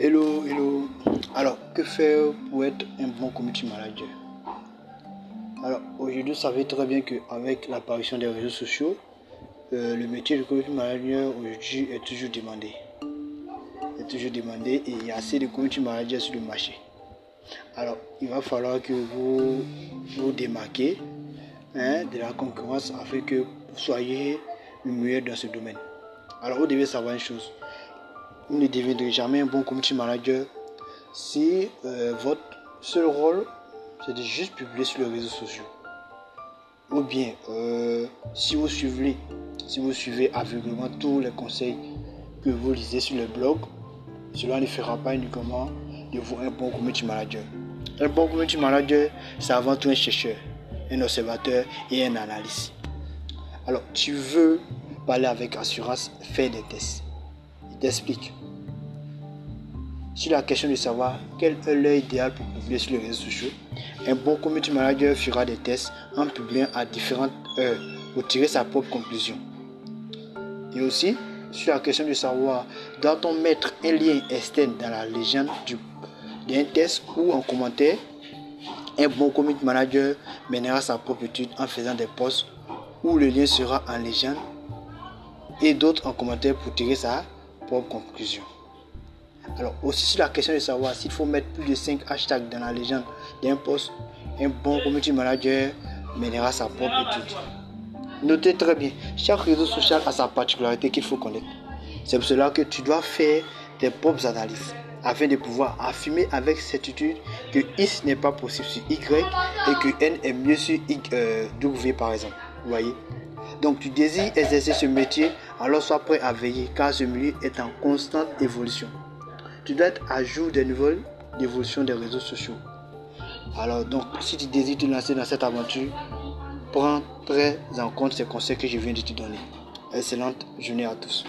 Hello, hello. Alors, que faire pour être un bon community manager? Alors, aujourd'hui, vous savez très bien qu'avec l'apparition des réseaux sociaux, euh, le métier de community manager aujourd'hui est toujours demandé. Est toujours demandé et il y a assez de community managers sur le marché. Alors, il va falloir que vous vous démarquez hein, de la concurrence afin que vous soyez le meilleur dans ce domaine. Alors, vous devez savoir une chose vous ne deviendrez jamais un bon community manager si euh, votre seul rôle c'est de juste publier sur les réseaux sociaux. Ou bien euh, si vous suivez, si vous suivez aveuglément tous les conseils que vous lisez sur le blog, cela ne fera pas uniquement de vous un bon community manager. Un bon community manager, c'est avant tout un chercheur, un observateur et un analyste. Alors, tu veux parler avec assurance, fais des tests. Il t'explique sur la question de savoir quel est l'heure idéale pour publier sur les réseaux sociaux, un bon community manager fera des tests en publiant à différentes heures pour tirer sa propre conclusion. Et aussi, sur la question de savoir, doit-on mettre un lien externe dans la légende d'un test ou en commentaire Un bon community manager mènera sa propre étude en faisant des posts où le lien sera en légende et d'autres en commentaire pour tirer sa propre conclusion. Alors aussi sur la question de savoir s'il faut mettre plus de 5 hashtags dans la légende d'un post, un bon community manager mènera sa propre étude. Notez très bien, chaque réseau social a sa particularité qu'il faut connaître. C'est pour cela que tu dois faire tes propres analyses afin de pouvoir affirmer avec certitude que X n'est pas possible sur Y et que N est mieux sur euh, W par exemple. Vous voyez? Donc tu désires exercer ce métier, alors sois prêt à veiller car ce milieu est en constante évolution tu dois être à jour des nouvelles évolutions des réseaux sociaux. Alors donc, si tu désires te lancer dans cette aventure, prends très en compte ces conseils que je viens de te donner. Excellente journée à tous.